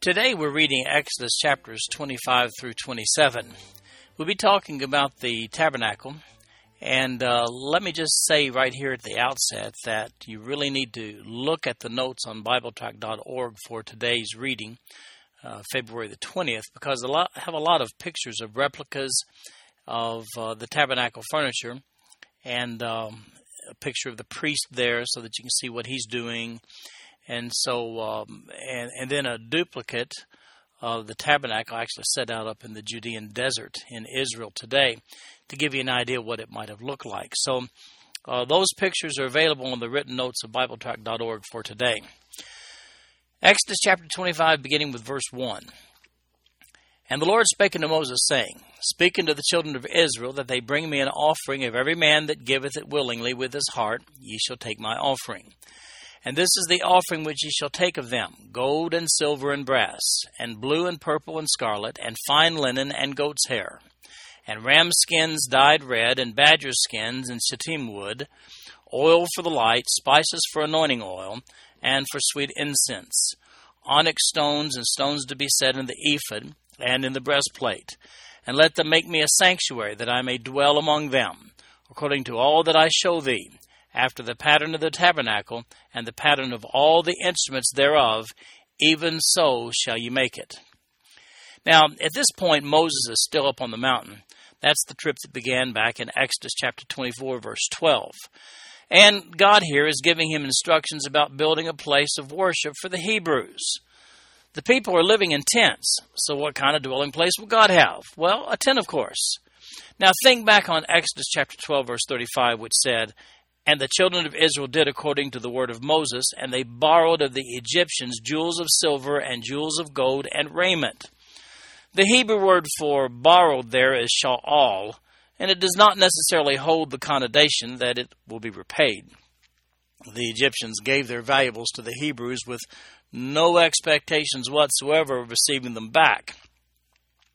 Today we're reading Exodus chapters 25 through 27. We'll be talking about the tabernacle. And uh, let me just say right here at the outset that you really need to look at the notes on BibleTrack.org for today's reading, uh, February the 20th, because I have a lot of pictures of replicas of uh, the tabernacle furniture and um, a picture of the priest there so that you can see what he's doing. And so, um, and, and then a duplicate of the tabernacle actually set out up in the Judean desert in Israel today to give you an idea what it might have looked like. So, uh, those pictures are available on the written notes of BibleTrack.org for today. Exodus chapter 25, beginning with verse 1. And the Lord spake unto Moses, saying, Speak unto the children of Israel that they bring me an offering of every man that giveth it willingly with his heart, ye shall take my offering. And this is the offering which ye shall take of them gold and silver and brass, and blue and purple and scarlet, and fine linen and goat's hair, and ram skins dyed red, and badger skins and shittim wood, oil for the light, spices for anointing oil, and for sweet incense, onyx stones and stones to be set in the ephod and in the breastplate. And let them make me a sanctuary, that I may dwell among them, according to all that I show thee, after the pattern of the tabernacle, and the pattern of all the instruments thereof, even so shall ye make it. Now, at this point, Moses is still up on the mountain. That's the trip that began back in Exodus chapter 24, verse 12. And God here is giving him instructions about building a place of worship for the Hebrews. The people are living in tents, so what kind of dwelling place will God have? Well, a tent, of course. Now, think back on Exodus chapter 12, verse 35, which said, And the children of Israel did according to the word of Moses, and they borrowed of the Egyptians jewels of silver and jewels of gold and raiment. The Hebrew word for borrowed there is sha'al, and it does not necessarily hold the connotation that it will be repaid. The Egyptians gave their valuables to the Hebrews with no expectations whatsoever of receiving them back.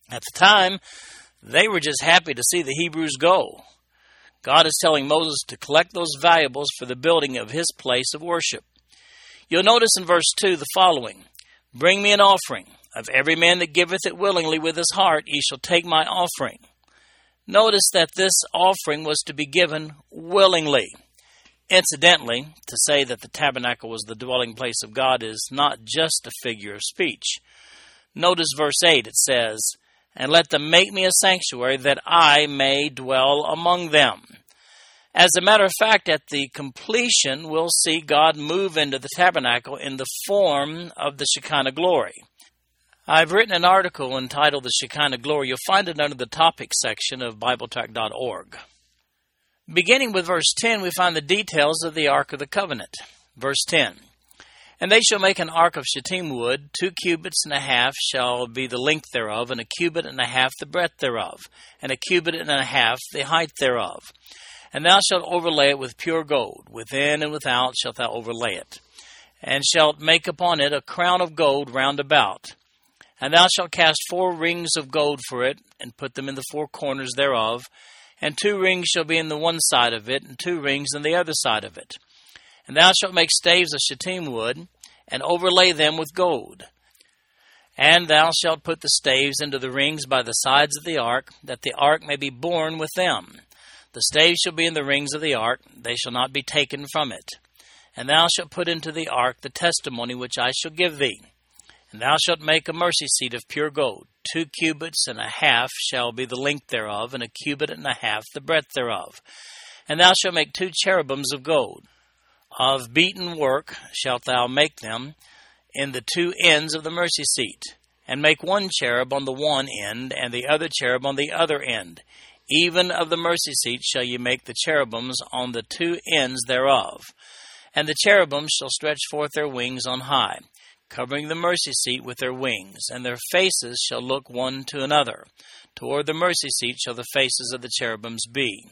At the time, they were just happy to see the Hebrews go. God is telling Moses to collect those valuables for the building of his place of worship. You'll notice in verse 2 the following Bring me an offering. Of every man that giveth it willingly with his heart, ye shall take my offering. Notice that this offering was to be given willingly. Incidentally, to say that the tabernacle was the dwelling place of God is not just a figure of speech. Notice verse 8 it says, And let them make me a sanctuary that I may dwell among them. As a matter of fact, at the completion, we'll see God move into the tabernacle in the form of the Shekinah glory. I've written an article entitled The Shekinah Glory. You'll find it under the topic section of BibleTrack.org. Beginning with verse 10, we find the details of the Ark of the Covenant. Verse 10 And they shall make an ark of shittim wood, two cubits and a half shall be the length thereof, and a cubit and a half the breadth thereof, and a cubit and a half the height thereof. And thou shalt overlay it with pure gold, within and without shalt thou overlay it, and shalt make upon it a crown of gold round about. And thou shalt cast four rings of gold for it, and put them in the four corners thereof and two rings shall be in the one side of it, and two rings in the other side of it. And thou shalt make staves of shittim wood, and overlay them with gold. And thou shalt put the staves into the rings by the sides of the ark, that the ark may be borne with them. The staves shall be in the rings of the ark, they shall not be taken from it. And thou shalt put into the ark the testimony which I shall give thee. And thou shalt make a mercy seat of pure gold. Two cubits and a half shall be the length thereof, and a cubit and a half the breadth thereof. And thou shalt make two cherubims of gold. Of beaten work shalt thou make them in the two ends of the mercy seat. And make one cherub on the one end, and the other cherub on the other end. Even of the mercy seat shall ye make the cherubims on the two ends thereof. And the cherubims shall stretch forth their wings on high covering the mercy seat with their wings, and their faces shall look one to another. Toward the mercy seat shall the faces of the cherubims be.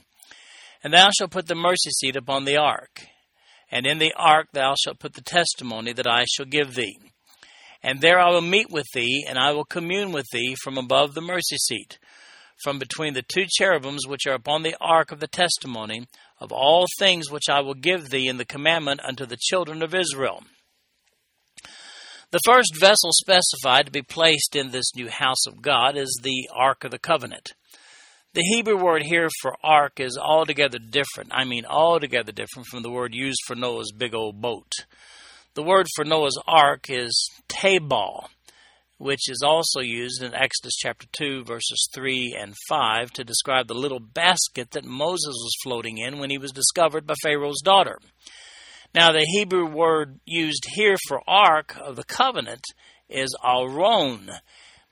And thou shalt put the mercy seat upon the ark, and in the ark thou shalt put the testimony that I shall give thee. And there I will meet with thee, and I will commune with thee from above the mercy seat, from between the two cherubims which are upon the ark of the testimony, of all things which I will give thee in the commandment unto the children of Israel. The first vessel specified to be placed in this new house of God is the Ark of the Covenant. The Hebrew word here for ark is altogether different. I mean, altogether different from the word used for Noah's big old boat. The word for Noah's ark is tabal, which is also used in Exodus chapter 2, verses 3 and 5, to describe the little basket that Moses was floating in when he was discovered by Pharaoh's daughter. Now, the Hebrew word used here for ark of the covenant is aron.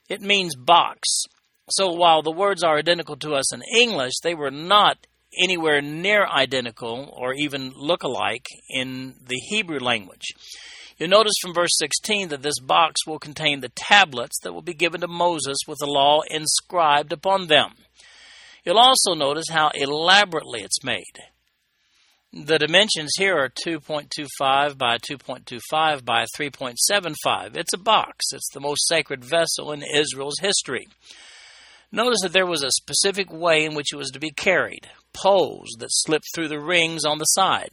It means box. So while the words are identical to us in English, they were not anywhere near identical or even look alike in the Hebrew language. You'll notice from verse 16 that this box will contain the tablets that will be given to Moses with the law inscribed upon them. You'll also notice how elaborately it's made. The dimensions here are 2.25 by 2.25 by 3.75. It's a box. It's the most sacred vessel in Israel's history. Notice that there was a specific way in which it was to be carried poles that slipped through the rings on the side.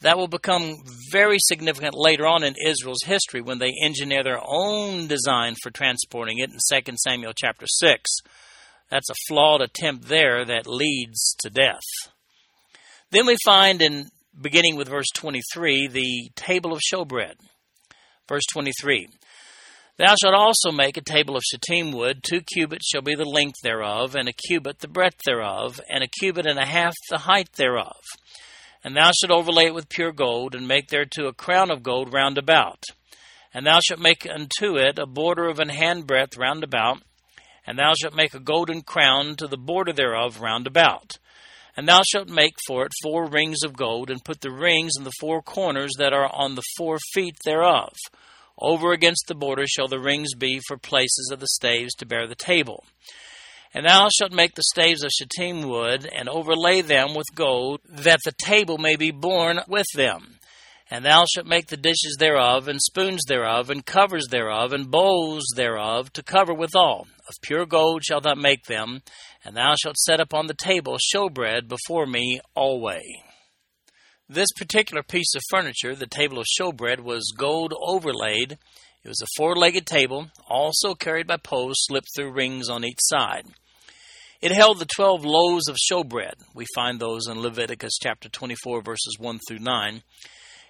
That will become very significant later on in Israel's history when they engineer their own design for transporting it in 2 Samuel chapter 6. That's a flawed attempt there that leads to death. Then we find in beginning with verse 23 the table of showbread. Verse 23 Thou shalt also make a table of shittim wood, two cubits shall be the length thereof, and a cubit the breadth thereof, and a cubit and a half the height thereof. And thou shalt overlay it with pure gold, and make thereto a crown of gold round about. And thou shalt make unto it a border of an handbreadth round about, and thou shalt make a golden crown to the border thereof round about. And thou shalt make for it four rings of gold, and put the rings in the four corners that are on the four feet thereof. Over against the border shall the rings be for places of the staves to bear the table. And thou shalt make the staves of shittim wood, and overlay them with gold, that the table may be borne with them. And thou shalt make the dishes thereof, and spoons thereof, and covers thereof, and bowls thereof, to cover withal. Of pure gold shalt thou make them, and thou shalt set upon the table showbread before me alway. This particular piece of furniture, the table of showbread, was gold overlaid. It was a four legged table, also carried by poles slipped through rings on each side. It held the twelve loaves of showbread. We find those in Leviticus chapter 24, verses 1 through 9.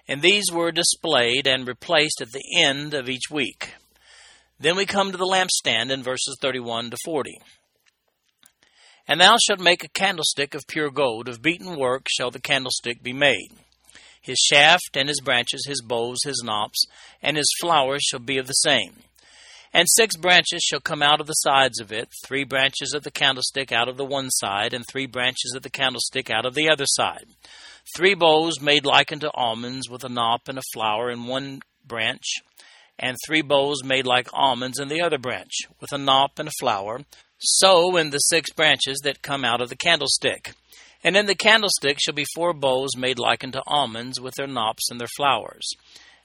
And these were displayed and replaced at the end of each week. Then we come to the lampstand in verses 31 to 40. And thou shalt make a candlestick of pure gold, of beaten work shall the candlestick be made. His shaft and his branches, his bowls, his knops, and his flowers shall be of the same. And six branches shall come out of the sides of it, three branches of the candlestick out of the one side, and three branches of the candlestick out of the other side. Three bowls made like unto almonds, with a knop and a flower in one branch, and three bowls made like almonds in the other branch, with a knop and a flower, so in the six branches that come out of the candlestick. And in the candlestick shall be four bowls made like unto almonds, with their knops and their flowers.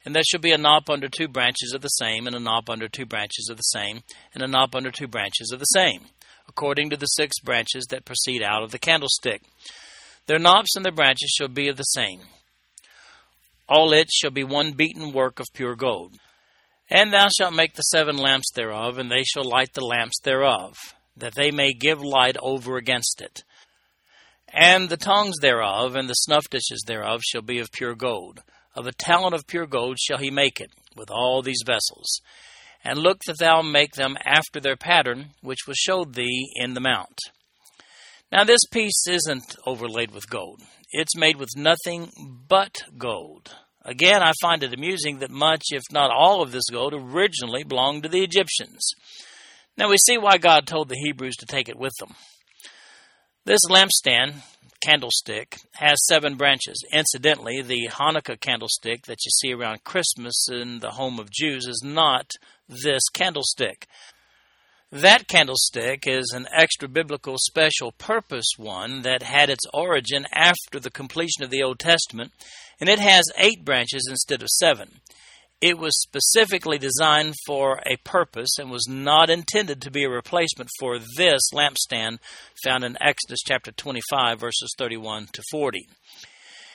And there shall be a knop under two branches of the same, and a knop under two branches of the same, and a knop under two branches of the same, according to the six branches that proceed out of the candlestick. Their knops and their branches shall be of the same. All it shall be one beaten work of pure gold. And thou shalt make the seven lamps thereof, and they shall light the lamps thereof that they may give light over against it. And the tongues thereof and the snuff dishes thereof shall be of pure gold. Of a talent of pure gold shall he make it, with all these vessels. And look that thou make them after their pattern, which was showed thee in the mount. Now, this piece isn't overlaid with gold, it's made with nothing but gold. Again, I find it amusing that much, if not all of this gold, originally belonged to the Egyptians. Now we see why God told the Hebrews to take it with them. This lampstand candlestick has seven branches. Incidentally, the Hanukkah candlestick that you see around Christmas in the home of Jews is not this candlestick. That candlestick is an extra biblical special purpose one that had its origin after the completion of the Old Testament, and it has eight branches instead of seven. It was specifically designed for a purpose and was not intended to be a replacement for this lampstand found in Exodus chapter 25, verses 31 to 40.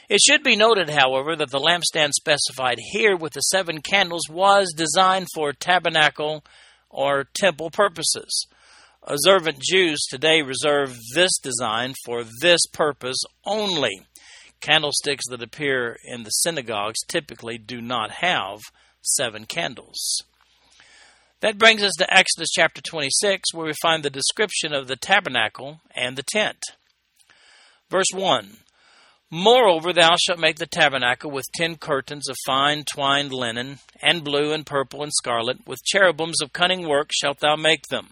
It should be noted, however, that the lampstand specified here with the seven candles was designed for tabernacle or temple purposes. Observant Jews today reserve this design for this purpose only. Candlesticks that appear in the synagogues typically do not have seven candles. That brings us to Exodus chapter 26, where we find the description of the tabernacle and the tent. Verse 1 Moreover, thou shalt make the tabernacle with ten curtains of fine twined linen, and blue, and purple, and scarlet. With cherubims of cunning work shalt thou make them.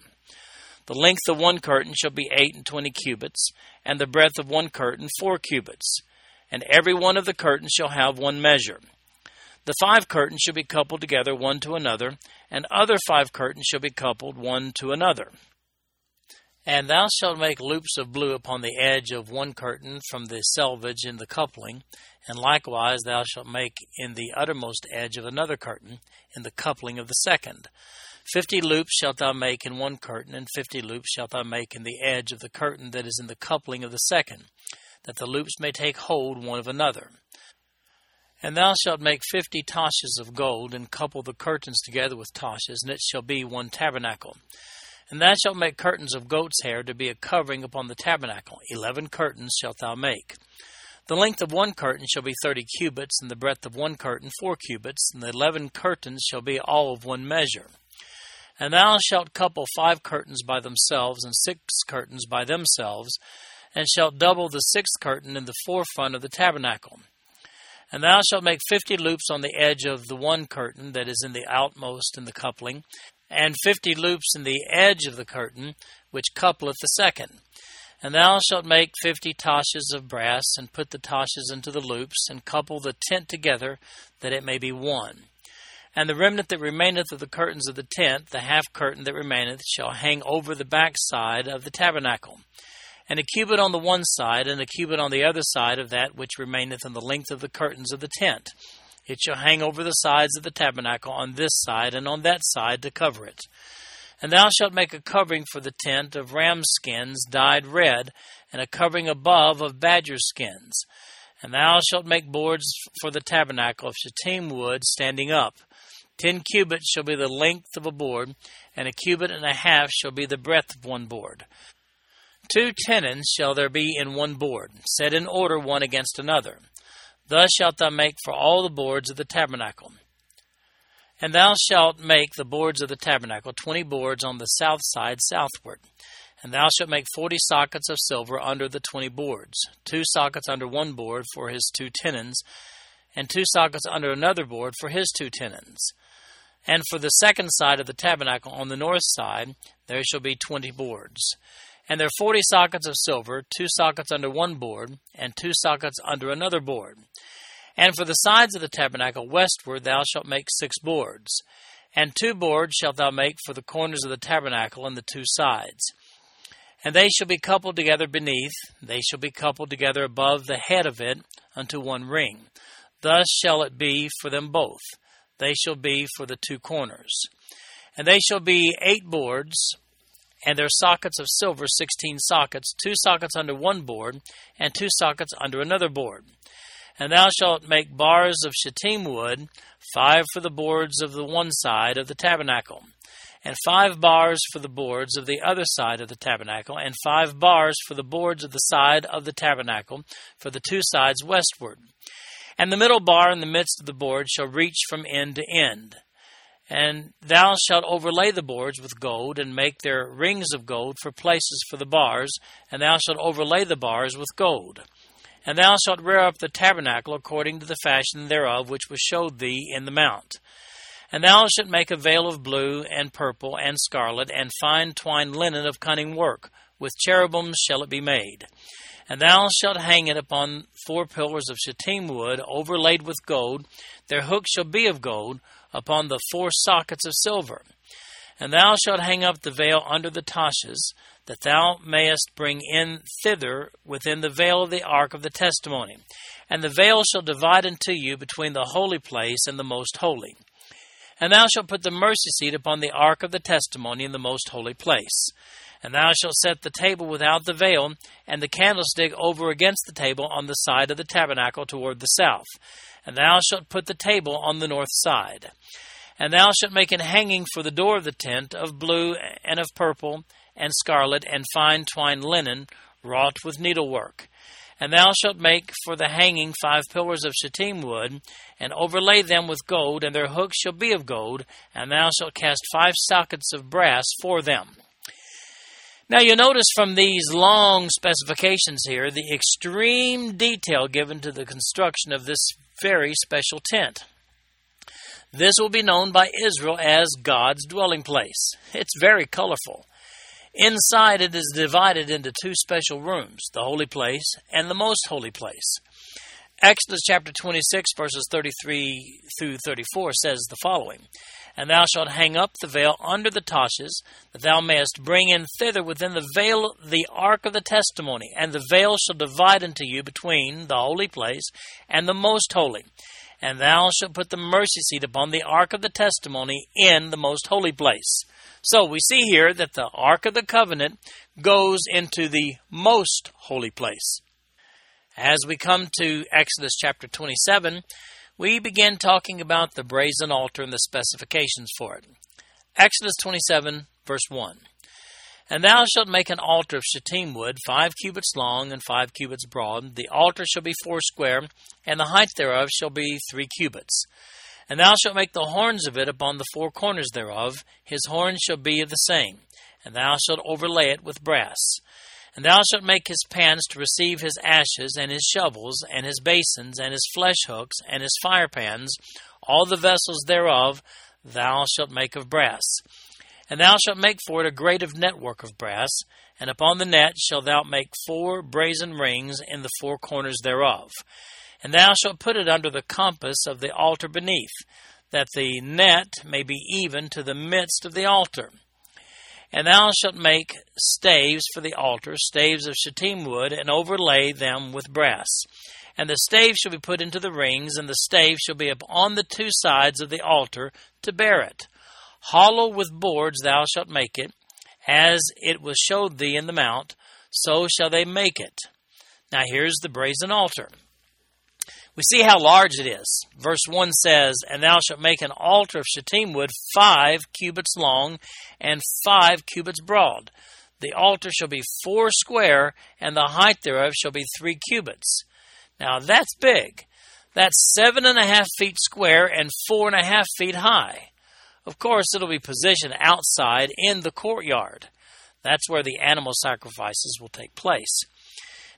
The length of one curtain shall be eight and twenty cubits, and the breadth of one curtain four cubits and every one of the curtains shall have one measure. The five curtains shall be coupled together one to another, and other five curtains shall be coupled one to another. And thou shalt make loops of blue upon the edge of one curtain from the selvage in the coupling, and likewise thou shalt make in the uttermost edge of another curtain, in the coupling of the second. Fifty loops shalt thou make in one curtain, and fifty loops shalt thou make in the edge of the curtain that is in the coupling of the second that the loops may take hold one of another. And thou shalt make fifty taches of gold, and couple the curtains together with taches, and it shall be one tabernacle. And thou shalt make curtains of goat's hair to be a covering upon the tabernacle. Eleven curtains shalt thou make. The length of one curtain shall be thirty cubits, and the breadth of one curtain four cubits, and the eleven curtains shall be all of one measure. And thou shalt couple five curtains by themselves, and six curtains by themselves, and shalt double the sixth curtain in the forefront of the tabernacle. And thou shalt make fifty loops on the edge of the one curtain that is in the outmost in the coupling, and fifty loops in the edge of the curtain which coupleth the second. And thou shalt make fifty taches of brass, and put the taches into the loops, and couple the tent together, that it may be one. And the remnant that remaineth of the curtains of the tent, the half curtain that remaineth, shall hang over the backside of the tabernacle and a cubit on the one side, and a cubit on the other side of that which remaineth in the length of the curtains of the tent. It shall hang over the sides of the tabernacle on this side and on that side to cover it. And thou shalt make a covering for the tent of ram skins dyed red, and a covering above of badger skins. And thou shalt make boards for the tabernacle of shittim wood standing up. Ten cubits shall be the length of a board, and a cubit and a half shall be the breadth of one board. Two tenons shall there be in one board, set in order one against another. Thus shalt thou make for all the boards of the tabernacle. And thou shalt make the boards of the tabernacle twenty boards on the south side southward. And thou shalt make forty sockets of silver under the twenty boards, two sockets under one board for his two tenons, and two sockets under another board for his two tenons. And for the second side of the tabernacle on the north side there shall be twenty boards. And there are forty sockets of silver, two sockets under one board, and two sockets under another board. And for the sides of the tabernacle westward thou shalt make six boards. And two boards shalt thou make for the corners of the tabernacle and the two sides. And they shall be coupled together beneath, they shall be coupled together above the head of it unto one ring. Thus shall it be for them both. They shall be for the two corners. And they shall be eight boards, and their sockets of silver sixteen sockets, two sockets under one board, and two sockets under another board. And thou shalt make bars of shittim wood, five for the boards of the one side of the tabernacle, and five bars for the boards of the other side of the tabernacle, and five bars for the boards of the side of the tabernacle, for the two sides westward. And the middle bar in the midst of the board shall reach from end to end. And thou shalt overlay the boards with gold, and make their rings of gold for places for the bars, and thou shalt overlay the bars with gold. And thou shalt rear up the tabernacle according to the fashion thereof which was showed thee in the mount. And thou shalt make a veil of blue, and purple, and scarlet, and fine twined linen of cunning work. With cherubims shall it be made. And thou shalt hang it upon four pillars of shittim wood, overlaid with gold. Their hooks shall be of gold, upon the four sockets of silver. And thou shalt hang up the veil under the taches, that thou mayest bring in thither within the veil of the ark of the testimony. And the veil shall divide unto you between the holy place and the most holy. And thou shalt put the mercy seat upon the ark of the testimony in the most holy place. And thou shalt set the table without the veil, and the candlestick over against the table on the side of the tabernacle toward the south. And thou shalt put the table on the north side. And thou shalt make an hanging for the door of the tent of blue and of purple and scarlet and fine twined linen, wrought with needlework. And thou shalt make for the hanging five pillars of shittim wood, and overlay them with gold, and their hooks shall be of gold, and thou shalt cast five sockets of brass for them. Now you notice from these long specifications here the extreme detail given to the construction of this very special tent. This will be known by Israel as God's dwelling place. It's very colorful. Inside it is divided into two special rooms, the holy place and the most holy place. Exodus chapter 26, verses 33 through 34 says the following and thou shalt hang up the veil under the taches, that thou mayest bring in thither within the veil the ark of the testimony, and the veil shall divide unto you between the holy place and the most holy. And thou shalt put the mercy seat upon the ark of the testimony in the most holy place. So we see here that the ark of the covenant goes into the most holy place. As we come to Exodus chapter 27, we begin talking about the brazen altar and the specifications for it. Exodus 27, verse 1. And thou shalt make an altar of shittim wood, five cubits long and five cubits broad. The altar shall be foursquare, and the height thereof shall be three cubits. And thou shalt make the horns of it upon the four corners thereof. His horns shall be of the same. And thou shalt overlay it with brass. And thou shalt make his pans to receive his ashes, and his shovels, and his basins, and his flesh hooks, and his fire pans, all the vessels thereof thou shalt make of brass. And thou shalt make for it a grate of network of brass, and upon the net shalt thou make four brazen rings in the four corners thereof. And thou shalt put it under the compass of the altar beneath, that the net may be even to the midst of the altar. And thou shalt make staves for the altar, staves of shittim wood, and overlay them with brass. And the staves shall be put into the rings, and the staves shall be upon the two sides of the altar to bear it. Hollow with boards thou shalt make it, as it was showed thee in the mount, so shall they make it. Now here's the brazen altar. We see how large it is. Verse 1 says, And thou shalt make an altar of shittim wood five cubits long and five cubits broad. The altar shall be four square, and the height thereof shall be three cubits. Now that's big. That's seven and a half feet square and four and a half feet high. Of course, it'll be positioned outside in the courtyard. That's where the animal sacrifices will take place.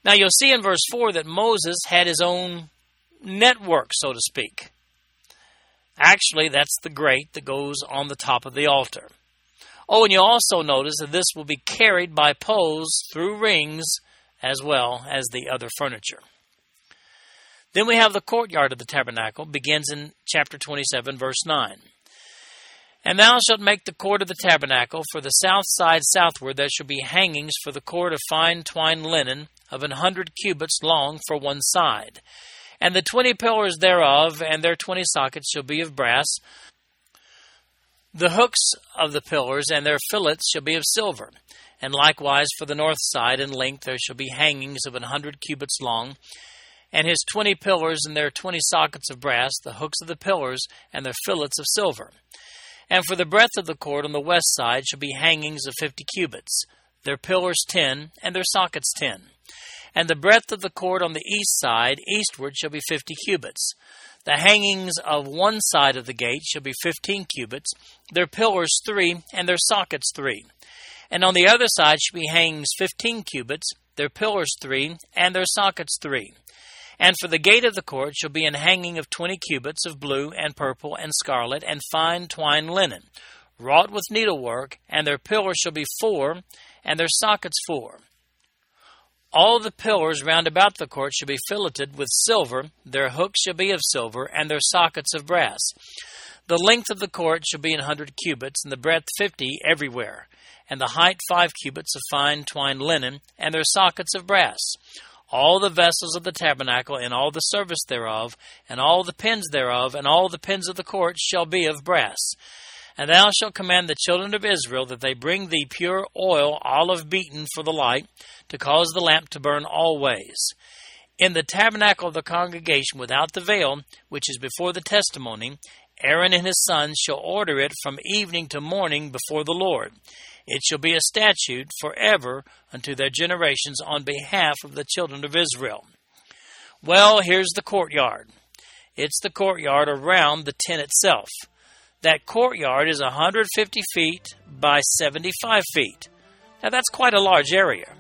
Now, you'll see in verse 4 that Moses had his own network, so to speak. Actually, that's the grate that goes on the top of the altar. Oh, and you also notice that this will be carried by poles through rings as well as the other furniture. Then we have the courtyard of the tabernacle, begins in chapter 27, verse 9. And thou shalt make the court of the tabernacle for the south side southward. There shall be hangings for the cord of fine twined linen of an hundred cubits long for one side. And the twenty pillars thereof and their twenty sockets shall be of brass. The hooks of the pillars and their fillets shall be of silver. And likewise for the north side in length there shall be hangings of an hundred cubits long. And his twenty pillars and their twenty sockets of brass, the hooks of the pillars and their fillets of silver. And for the breadth of the court on the west side shall be hangings of fifty cubits, their pillars ten, and their sockets ten. And the breadth of the court on the east side, eastward, shall be fifty cubits. The hangings of one side of the gate shall be fifteen cubits, their pillars three, and their sockets three. And on the other side shall be hangings fifteen cubits, their pillars three, and their sockets three. And for the gate of the court shall be an hanging of twenty cubits of blue and purple and scarlet and fine twined linen, wrought with needlework, and their pillars shall be four, and their sockets four. All the pillars round about the court shall be filleted with silver, their hooks shall be of silver, and their sockets of brass. The length of the court shall be an hundred cubits, and the breadth fifty everywhere, and the height five cubits of fine twined linen, and their sockets of brass. All the vessels of the tabernacle, and all the service thereof, and all the pins thereof, and all the pins of the court shall be of brass. And thou shalt command the children of Israel that they bring thee pure oil, olive beaten for the light, to cause the lamp to burn always. In the tabernacle of the congregation without the veil, which is before the testimony, Aaron and his sons shall order it from evening to morning before the Lord. It shall be a statute forever unto their generations on behalf of the children of Israel. Well, here's the courtyard. It's the courtyard around the tent itself. That courtyard is 150 feet by 75 feet. Now, that's quite a large area.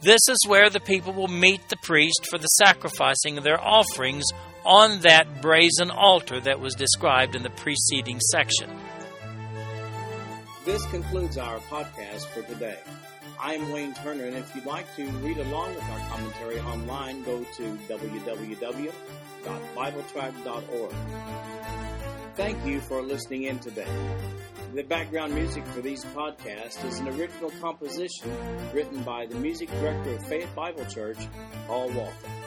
This is where the people will meet the priest for the sacrificing of their offerings on that brazen altar that was described in the preceding section. This concludes our podcast for today. I'm Wayne Turner, and if you'd like to read along with our commentary online, go to www.bibletrack.org. Thank you for listening in today. The background music for these podcasts is an original composition written by the music director of Faith Bible Church, Paul Walker.